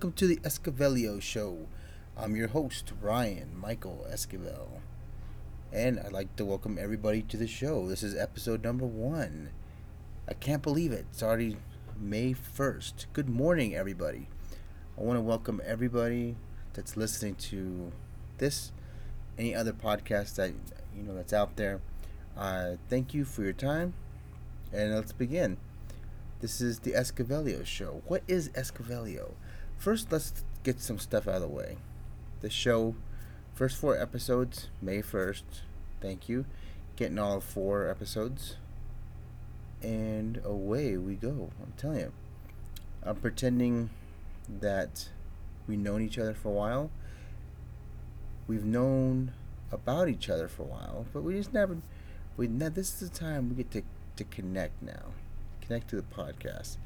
welcome to the Esquivelio Show. I'm your host, Ryan Michael Esquivel. And I'd like to welcome everybody to the show. This is episode number one. I can't believe it. It's already May 1st. Good morning, everybody. I want to welcome everybody that's listening to this, any other podcast that you know that's out there. Uh, thank you for your time, and let's begin. This is the Esquivelio show. What is Esquivelio? First, let's get some stuff out of the way. The show, first four episodes, May 1st. Thank you. Getting all four episodes. And away we go. I'm telling you. I'm pretending that we've known each other for a while. We've known about each other for a while, but we just never. We now this is the time we get to to connect now connect to the podcast.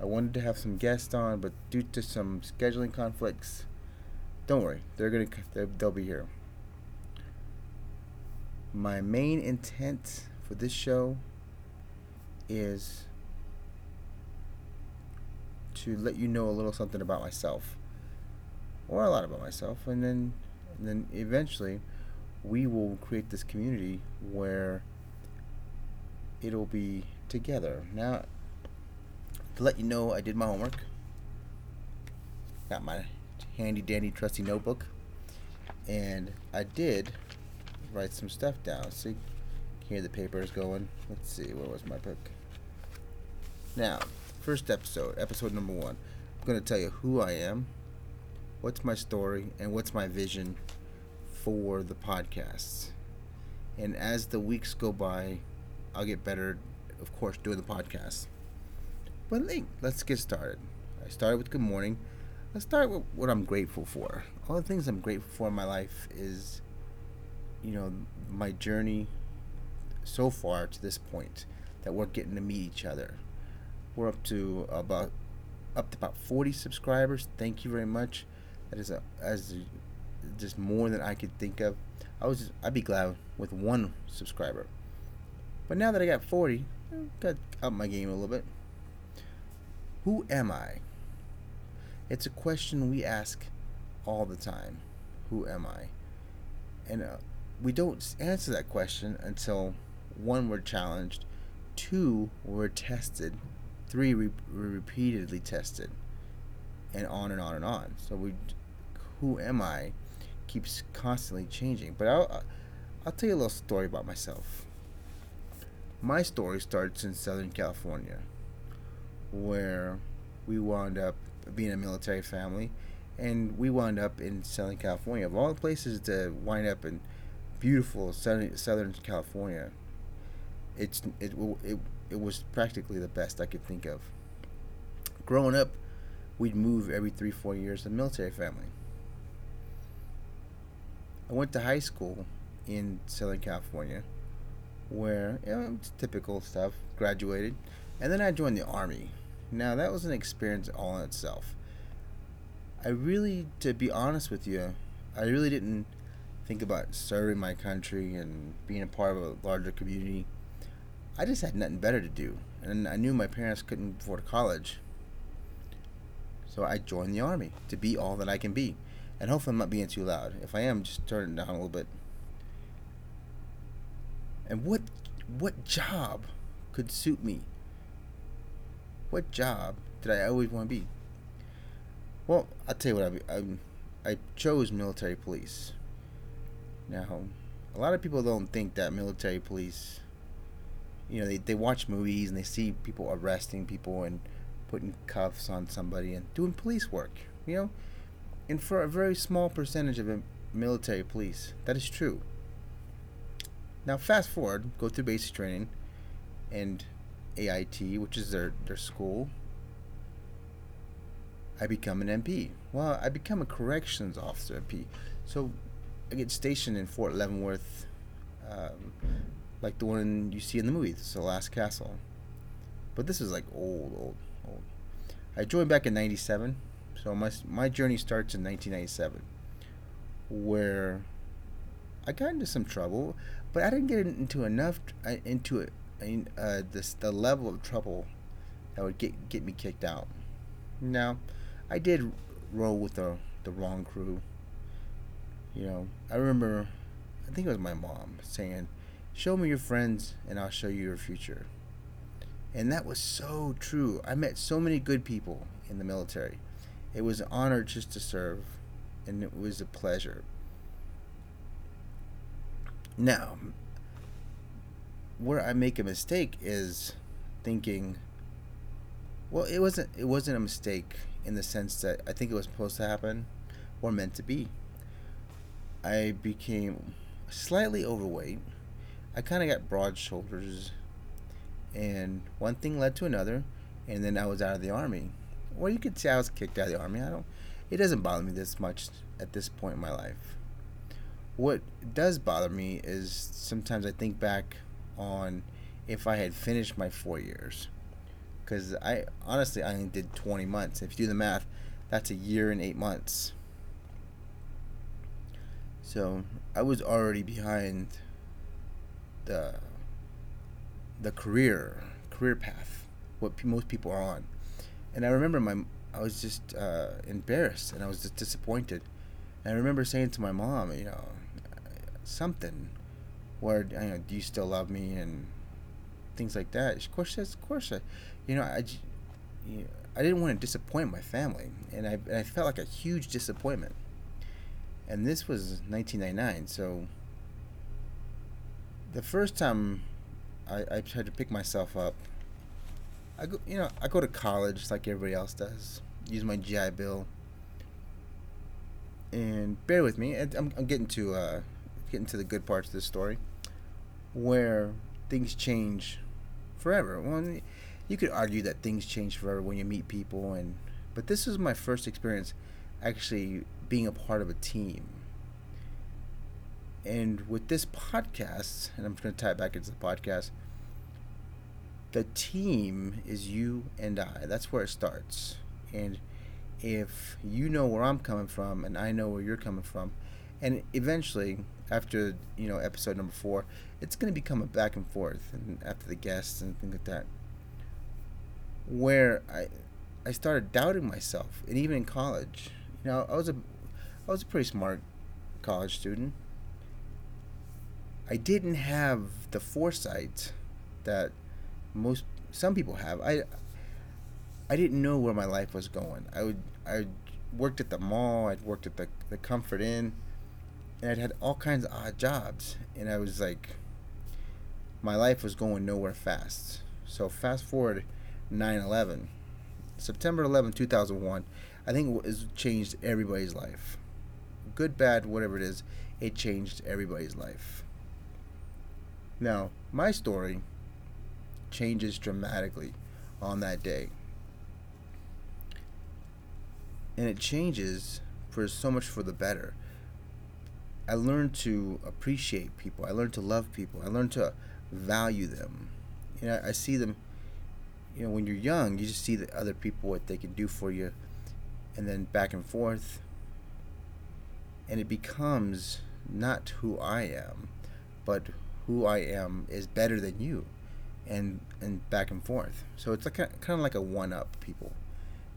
I wanted to have some guests on, but due to some scheduling conflicts, don't worry, they're gonna they'll be here. My main intent for this show is to let you know a little something about myself, or a lot about myself, and then and then eventually we will create this community where it'll be together. Now, to let you know, I did my homework. Got my handy dandy trusty notebook. And I did write some stuff down. See, here the paper is going. Let's see, where was my book? Now, first episode, episode number one. I'm going to tell you who I am, what's my story, and what's my vision for the podcasts. And as the weeks go by, I'll get better of course, doing the podcast. Let's get started. I started with good morning. Let's start with what I'm grateful for. All the things I'm grateful for in my life is, you know, my journey so far to this point that we're getting to meet each other. We're up to about up to about 40 subscribers. Thank you very much. That is a, as just more than I could think of. I was I'd be glad with one subscriber. But now that I got 40, got up my game a little bit. Who am I? It's a question we ask all the time. Who am I? And uh, we don't answer that question until one, we're challenged, two, we're tested, three, we, we're repeatedly tested, and on and on and on. So we, who am I, keeps constantly changing. But I'll, I'll tell you a little story about myself. My story starts in Southern California, where we wound up being a military family, and we wound up in Southern California. Of all the places to wind up in beautiful Southern, Southern California, it's it, it it was practically the best I could think of. Growing up, we'd move every three four years. A military family. I went to high school in Southern California where you know, typical stuff. Graduated, and then I joined the army. Now that was an experience all in itself. I really, to be honest with you, I really didn't think about serving my country and being a part of a larger community. I just had nothing better to do, and I knew my parents couldn't afford college. So I joined the army to be all that I can be. And hopefully I'm not being too loud. If I am, just turn it down a little bit. And what what job could suit me? What job did I always want to be? Well, I'll tell you what I, I, I chose military police. Now, a lot of people don't think that military police, you know, they, they watch movies and they see people arresting people and putting cuffs on somebody and doing police work, you know? And for a very small percentage of military police, that is true. Now, fast forward, go through basic training and AIT, which is their, their school. I become an MP. Well, I become a corrections officer MP. So I get stationed in Fort Leavenworth, um, like the one you see in the movie, the Last Castle. But this is like old, old, old. I joined back in '97, so my my journey starts in 1997, where I got into some trouble, but I didn't get into enough uh, into it. I uh, this the level of trouble that would get get me kicked out. Now, I did roll with the the wrong crew. You know, I remember, I think it was my mom saying, "Show me your friends, and I'll show you your future." And that was so true. I met so many good people in the military. It was an honor just to serve, and it was a pleasure. Now, where I make a mistake is thinking well, it wasn't it wasn't a mistake in the sense that I think it was supposed to happen or meant to be. I became slightly overweight. I kind of got broad shoulders and one thing led to another and then I was out of the army. Well, you could say I was kicked out of the army. I don't it doesn't bother me this much at this point in my life. What does bother me is sometimes I think back on if I had finished my 4 years because I honestly I only did 20 months. If you do the math, that's a year and eight months. So I was already behind the the career career path, what p- most people are on, and I remember my I was just uh, embarrassed and I was just disappointed. And I remember saying to my mom, you know, something, where you know, do you still love me and things like that. Of course, says, of course, I, you know, I, you know, I didn't want to disappoint my family, and I, and I felt like a huge disappointment. And this was 1999, so the first time I, I tried to pick myself up, I go, you know, I go to college like everybody else does, use my GI Bill, and bear with me, I'm, I'm getting to uh, getting to the good parts of the story, where things change forever. Well, you could argue that things change forever when you meet people, and but this is my first experience actually being a part of a team. And with this podcast, and I'm going to tie it back into the podcast, the team is you and I. That's where it starts. And if you know where I'm coming from and I know where you're coming from, and eventually after you know episode number four, it's going to become a back and forth, and after the guests and things like that, where I I started doubting myself, and even in college, you know, I was a I was a pretty smart college student. I didn't have the foresight that most some people have. I I didn't know where my life was going. I would I worked at the mall. I'd worked at the the Comfort Inn and I'd had all kinds of odd jobs, and I was like, my life was going nowhere fast. So fast forward 9/11, September 11, 2001, I think it changed everybody's life. Good, bad, whatever it is, it changed everybody's life. Now, my story changes dramatically on that day. And it changes for so much for the better I learned to appreciate people. I learned to love people. I learned to value them. You know, I see them. You know, when you're young, you just see the other people what they can do for you, and then back and forth. And it becomes not who I am, but who I am is better than you, and and back and forth. So it's like kind of like a one up people.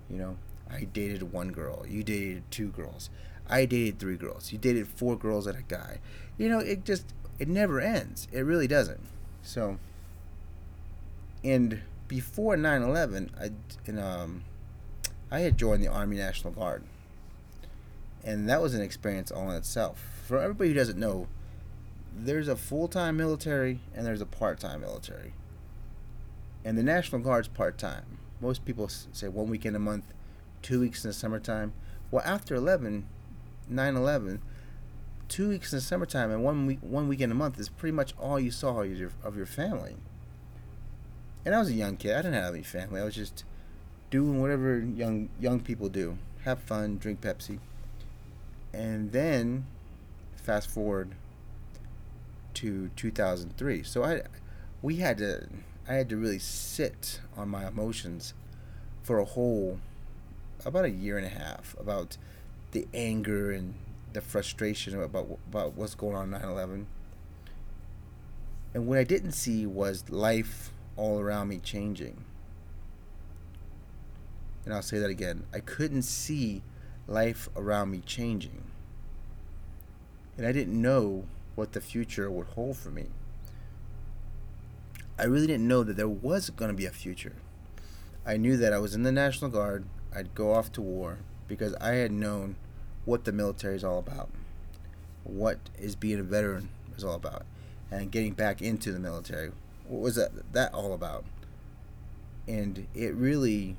You know, I dated one girl, you dated two girls. I dated three girls. You dated four girls and a guy. You know, it just it never ends. It really doesn't. So, and before 9/11, I in um, I had joined the Army National Guard, and that was an experience all in itself. For everybody who doesn't know, there's a full-time military and there's a part-time military. And the National Guard's part-time. Most people say one weekend a month, two weeks in the summertime. Well, after 11, 9/11, two weeks in the summertime and one week one weekend a month is pretty much all you saw of your, of your family. And I was a young kid. I didn't have any family. I was just doing whatever young young people do. Have fun, drink Pepsi. And then fast forward to 2003. So I we had to I had to really sit on my emotions for a whole about a year and a half about the anger and the frustration about about what's going on 9/11. And what I didn't see was life all around me changing. and I'll say that again, I couldn't see life around me changing. And I didn't know what the future would hold for me. I really didn't know that there was going to be a future. I knew that I was in the National Guard, I'd go off to war because I had known what the military is all about, what is being a veteran is all about, and getting back into the military. What was that, that all about? And it really,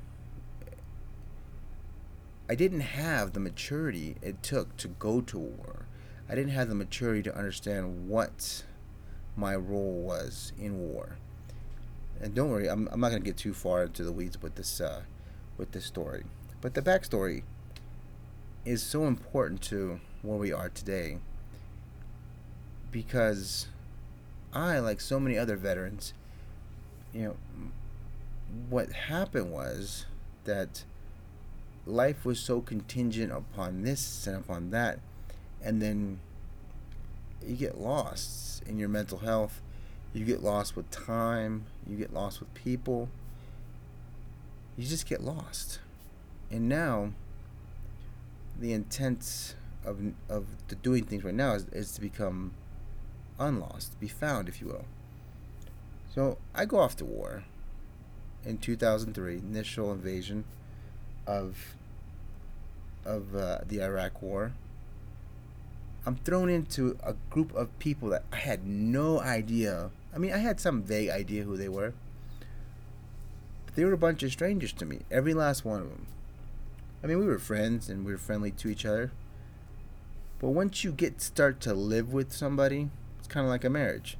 I didn't have the maturity it took to go to war. I didn't have the maturity to understand what my role was in war. And don't worry, I'm, I'm not going to get too far into the weeds with this uh, with this story. But the backstory is so important to where we are today because I, like so many other veterans, you know, what happened was that life was so contingent upon this and upon that and then you get lost in your mental health. You get lost with time. You get lost with people. You just get lost. And now, the intent of, of the doing things right now is, is to become unlost, be found, if you will. So I go off to war in 2003, initial invasion of of uh, the Iraq War. I'm thrown into a group of people that I had no idea. I mean, I had some vague idea who they were. But they were a bunch of strangers to me, every last one of them. I mean, we were friends and we were friendly to each other. But once you get start to live with somebody, it's kind of like a marriage,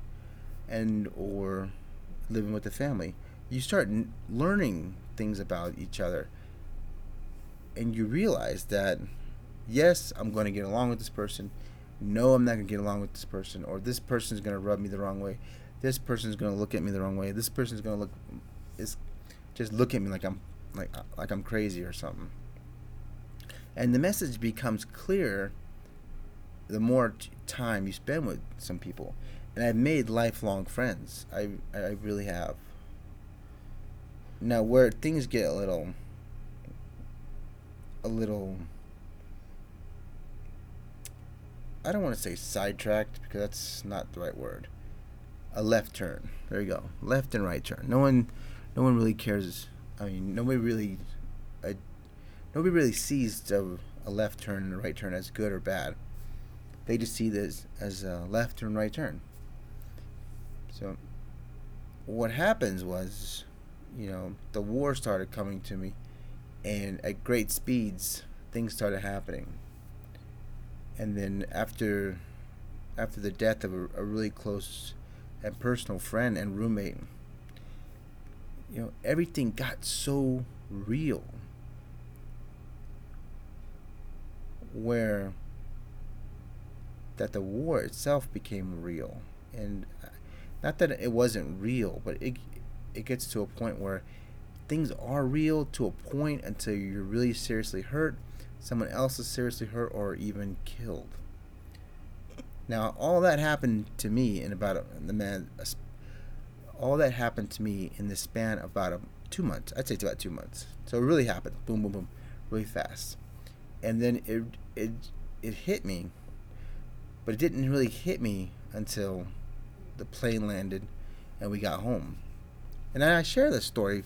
and or living with a family. You start n- learning things about each other, and you realize that yes, I'm going to get along with this person no, I'm not going to get along with this person, or this person is going to rub me the wrong way. This person is going to look at me the wrong way. This person is going to look is just look at me like I'm like like I'm crazy or something. And the message becomes clear the more t- time you spend with some people. And I've made lifelong friends. I I really have. Now where things get a little a little I don't want to say sidetracked because that's not the right word. A left turn. There you go. Left and right turn. No one, no one really cares. I mean, nobody really, nobody really sees a, a left turn and a right turn as good or bad. They just see this as a left and right turn. So, what happens was, you know, the war started coming to me, and at great speeds, things started happening and then after after the death of a, a really close and personal friend and roommate you know everything got so real where that the war itself became real and uh, not that it wasn't real but it it gets to a point where things are real to a point until you're really seriously hurt someone else is seriously hurt or even killed. Now, all that happened to me in about a, the man, all that happened to me in the span of about a, two months. I'd say it's about two months. So it really happened, boom, boom, boom, really fast. And then it it it hit me, but it didn't really hit me until the plane landed and we got home. And I share this story,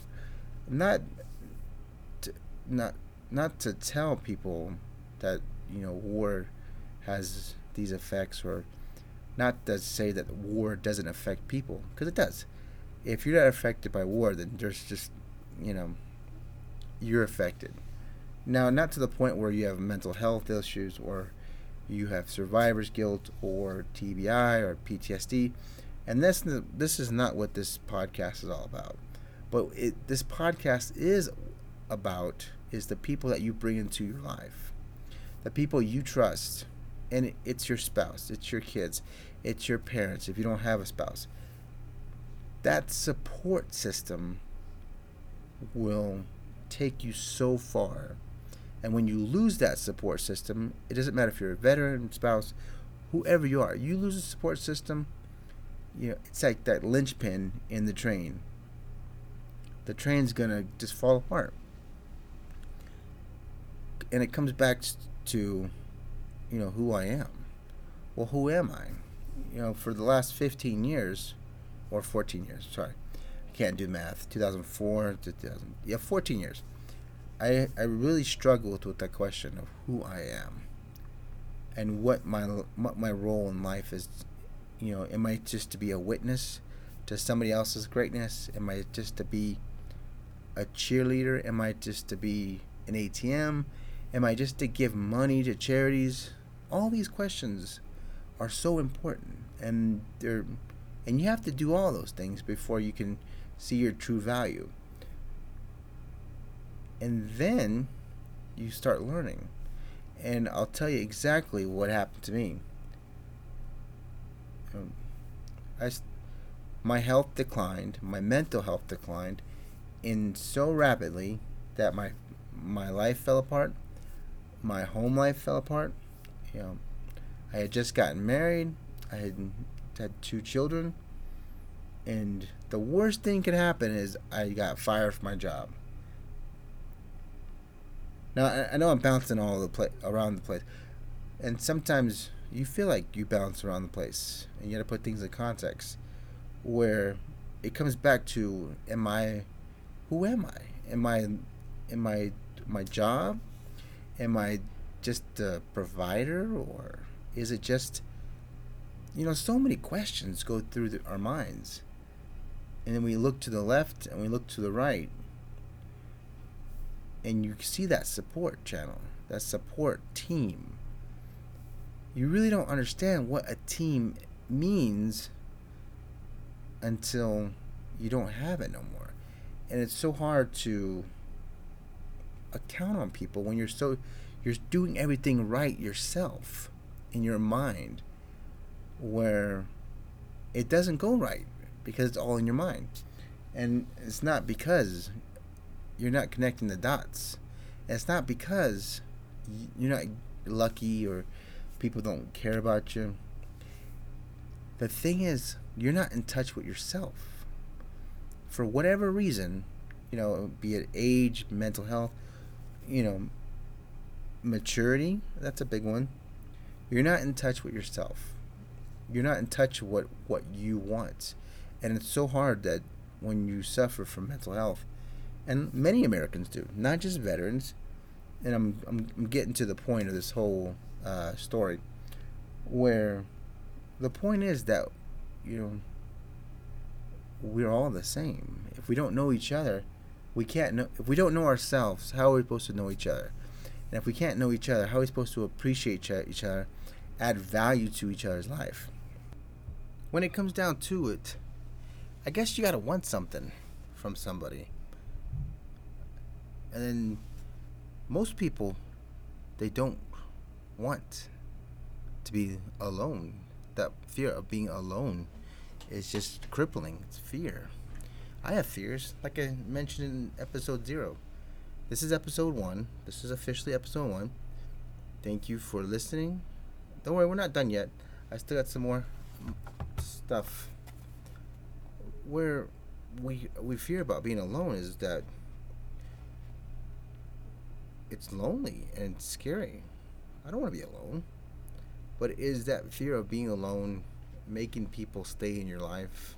not to, not not to tell people that you know war has these effects or not to say that war doesn't affect people because it does if you're not affected by war then there's just you know you're affected now not to the point where you have mental health issues or you have survivor's guilt or TBI or PTSD and this this is not what this podcast is all about but it, this podcast is about is the people that you bring into your life, the people you trust. And it's your spouse, it's your kids, it's your parents if you don't have a spouse. That support system will take you so far. And when you lose that support system, it doesn't matter if you're a veteran, spouse, whoever you are, you lose a support system, you know, it's like that linchpin in the train. The train's gonna just fall apart and it comes back to, you know, who I am. Well, who am I? You know, for the last 15 years, or 14 years, sorry, I can't do math. 2004 to 2000, yeah, 14 years. I I really struggled with that question of who I am, and what my what my role in life is. You know, am I just to be a witness to somebody else's greatness? Am I just to be a cheerleader? Am I just to be an ATM? Am I just to give money to charities? All these questions are so important, and they're and you have to do all those things before you can see your true value. And then you start learning. And I'll tell you exactly what happened to me. Um, I, my health declined, my mental health declined, in so rapidly that my my life fell apart, my home life fell apart. You know, I had just gotten married. I had had two children, and the worst thing could happen is I got fired from my job. Now I, know I'm bouncing all the place around the place, and sometimes you feel like you bounce around the place, and you got to put things in context, where it comes back to: Am I? Who am I? Am I? Am I my job? Am I just a provider, or is it just? You know, so many questions go through the, our minds, and then we look to the left and we look to the right, and you see that support channel, that support team. You really don't understand what a team means until you don't have it no more. And it's so hard to account on people when you're so you're doing everything right yourself in your mind where it doesn't go right because it's all in your mind. And it's not because you're not connecting the dots. And it's not because you're not lucky or people don't care about you. The thing is, you're not in touch with yourself. For whatever reason, you know, be it age, mental health, you know, maturity, that's a big one. You're not in touch with yourself. You're not in touch with what, what you want. And it's so hard that when you suffer from mental health, and many Americans do, not just veterans. And I'm I'm, I'm getting to the point of this whole uh, story, where the point is that you know we're all the same. If we don't know each other, we can't know. If we don't know ourselves, how are we supposed to know each other? And if we can't know each other, how are we supposed to appreciate each other, add value to each other's life? When it comes down to it, I guess you gotta want something from somebody. And then most people, they don't want to be alone. That fear of being alone is just crippling. It's fear. I have fears, like I mentioned in episode zero. This is episode one. This is officially episode one. Thank you for listening. Don't worry, we're not done yet. I still got some more stuff. Where we we fear about being alone is that it's lonely and scary. I don't want to be alone. But is that fear of being alone making people stay in your life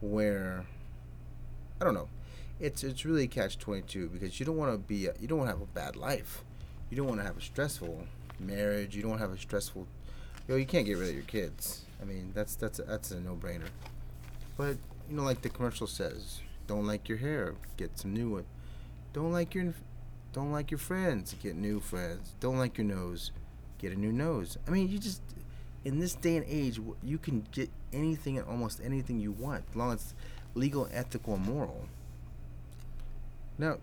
where I don't know. It's it's really catch 22 because you don't want to be a, you don't want to have a bad life. You don't want to have a stressful marriage. You don't want to have a stressful you know, you can't get rid of your kids. I mean, that's that's a, that's a no-brainer. But, you know like the commercial says, don't like your hair, get some new one. Don't like your don't like your friends, get new friends. Don't like your nose, get a new nose. I mean, you just in this day and age, you can get anything and almost anything you want, as long as it's legal, ethical, and moral. Now,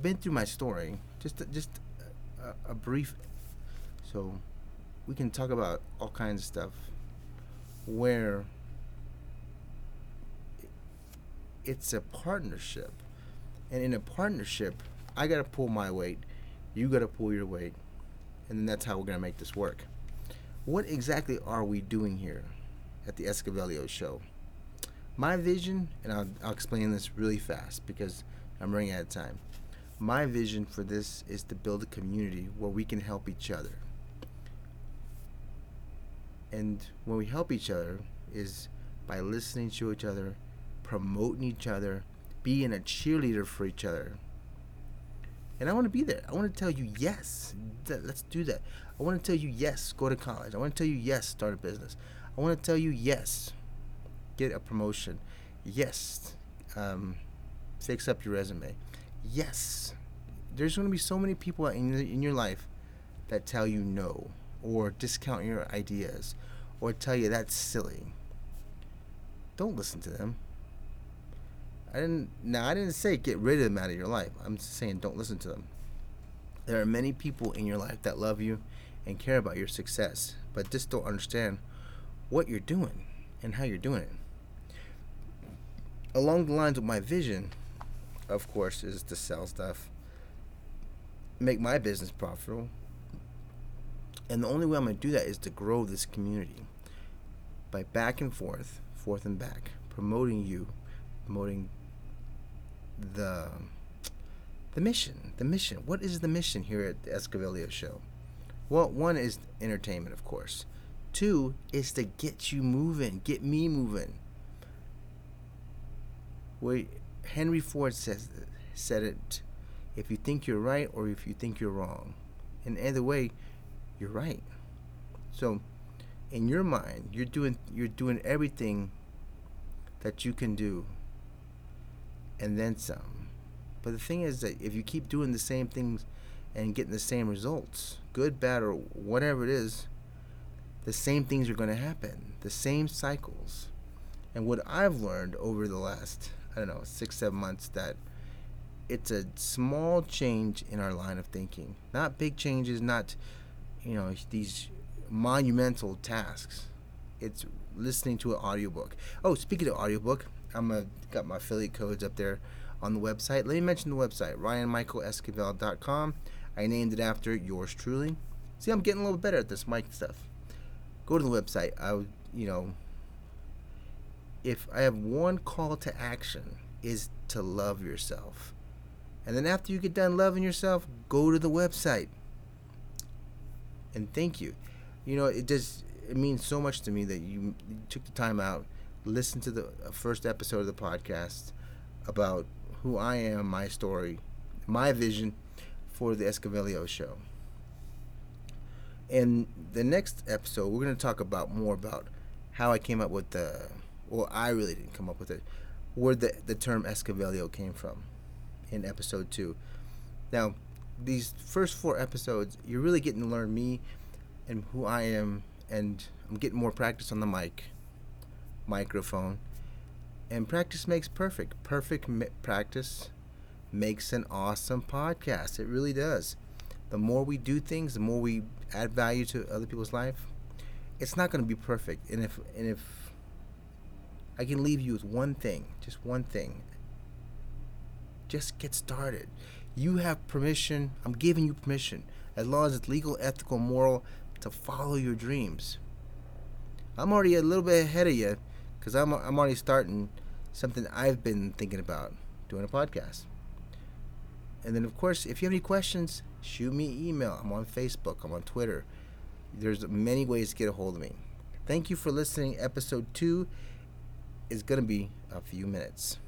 been through my story, just just a, a brief, so we can talk about all kinds of stuff where it's a partnership and in a partnership, I got to pull my weight, you got to pull your weight, and then that's how we're going to make this work. What exactly are we doing here at the Esquivelio show? My vision, and I'll, I'll explain this really fast because I'm running out of time. My vision for this is to build a community where we can help each other. And when we help each other is by listening to each other, promoting each other, being a cheerleader for each other. And I want to be there. I want to tell you yes. Let's do that. I want to tell you yes, go to college. I want to tell you yes, start a business. I want to tell you yes, get a promotion. Yes, um, fix up your resume. Yes, there's going to be so many people in, in your life that tell you no or discount your ideas or tell you that's silly. Don't listen to them. I didn't now I didn't say get rid of them out of your life. I'm saying don't listen to them. There are many people in your life that love you and care about your success, but just don't understand what you're doing and how you're doing it. Along the lines of my vision, of course, is to sell stuff, make my business profitable. And the only way I'm going to do that is to grow this community by back and forth, forth and back, promoting you, promoting the the mission. The mission. What is the mission here at the Esquivelio Show? Well, one is entertainment, of course. Two is to get you moving, get me moving. Where Henry Ford says said it, if you think you're right or if you think you're wrong, and either way, you're right. So, in your mind, you're doing you're doing everything that you can do, and then some. But the thing is that if you keep doing the same things and getting the same results, good, bad, or whatever it is, the same things are going to happen, the same cycles. And what I've learned over the last, I don't know, six, seven months, that it's a small change in our line of thinking. Not big changes, not, you know, these monumental tasks. It's listening to an audiobook. Oh, speaking of audiobook, I'm a, got my affiliate codes up there on the website. Let me mention the website, ryanmichaelesquivel.com. I named it after yours truly. See, I'm getting a little better at this mic stuff. Go to the website. I would, you know, if I have one call to action is to love yourself. And then after you get done loving yourself, go to the website. And thank you. You know, it just it means so much to me that you took the time out, listen to the uh, first episode of the podcast about who I am, my story, my vision, for the Esquivelio show. In the next episode, we're going to talk about more about how I came up with the, well, I really didn't come up with it, where the, the term Esquivelio came from in episode two. Now, these first four episodes, you're really getting to learn me and who I am, and I'm getting more practice on the mic, microphone, and practice makes perfect. Perfect practice makes an awesome podcast. It really does. The more we do things, the more we add value to other people's life. It's not going to be perfect, and if and if I can leave you with one thing, just one thing, just get started. You have permission. I'm giving you permission, as long as it's legal, ethical, moral, to follow your dreams. I'm already a little bit ahead of you, because I'm I'm already starting something I've been thinking about doing a podcast. And then, of course, if you have any questions, shoot me email. I'm on Facebook, I'm on Twitter. There's many ways to get a hold of me. Thank you for listening. Episode two is going to be a few minutes.